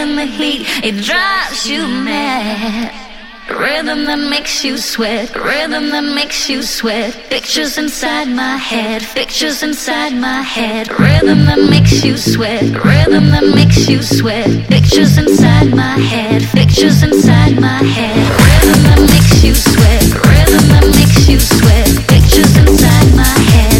Feeling the heat, it drives you mad. Rhythm that makes you sweat, rhythm that makes you sweat. Pictures inside my head, pictures inside my head. Rhythm that makes you sweat, rhythm that makes you sweat. Pictures inside my head, pictures inside my head. Rhythm that makes you sweat, rhythm that makes you sweat. Pictures inside my head,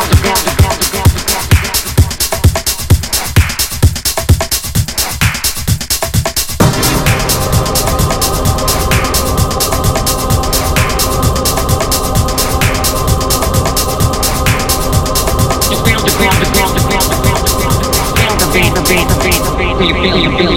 Billy, Billy.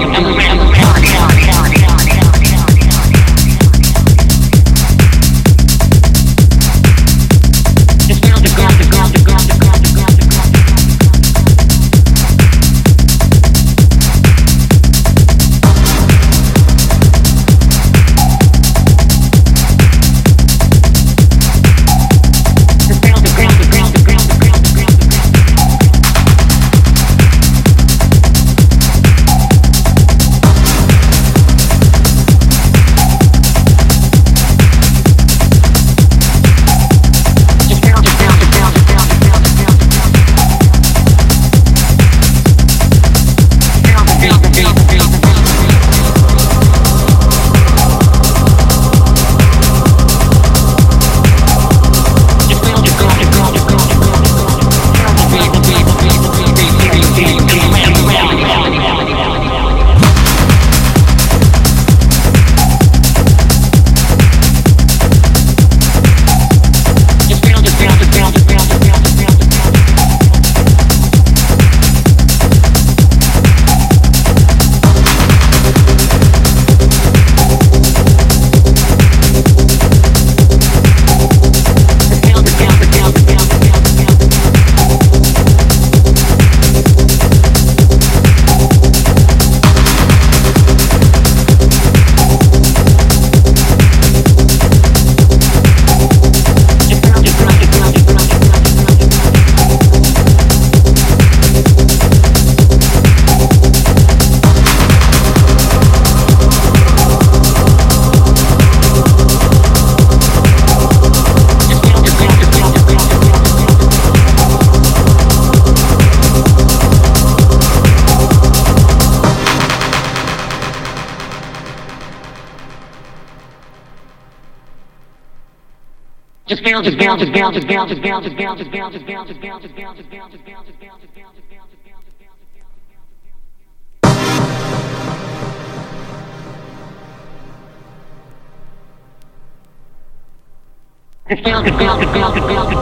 It's down, it's down, it's down, it's down, it's down, it's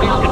down.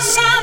sunshine.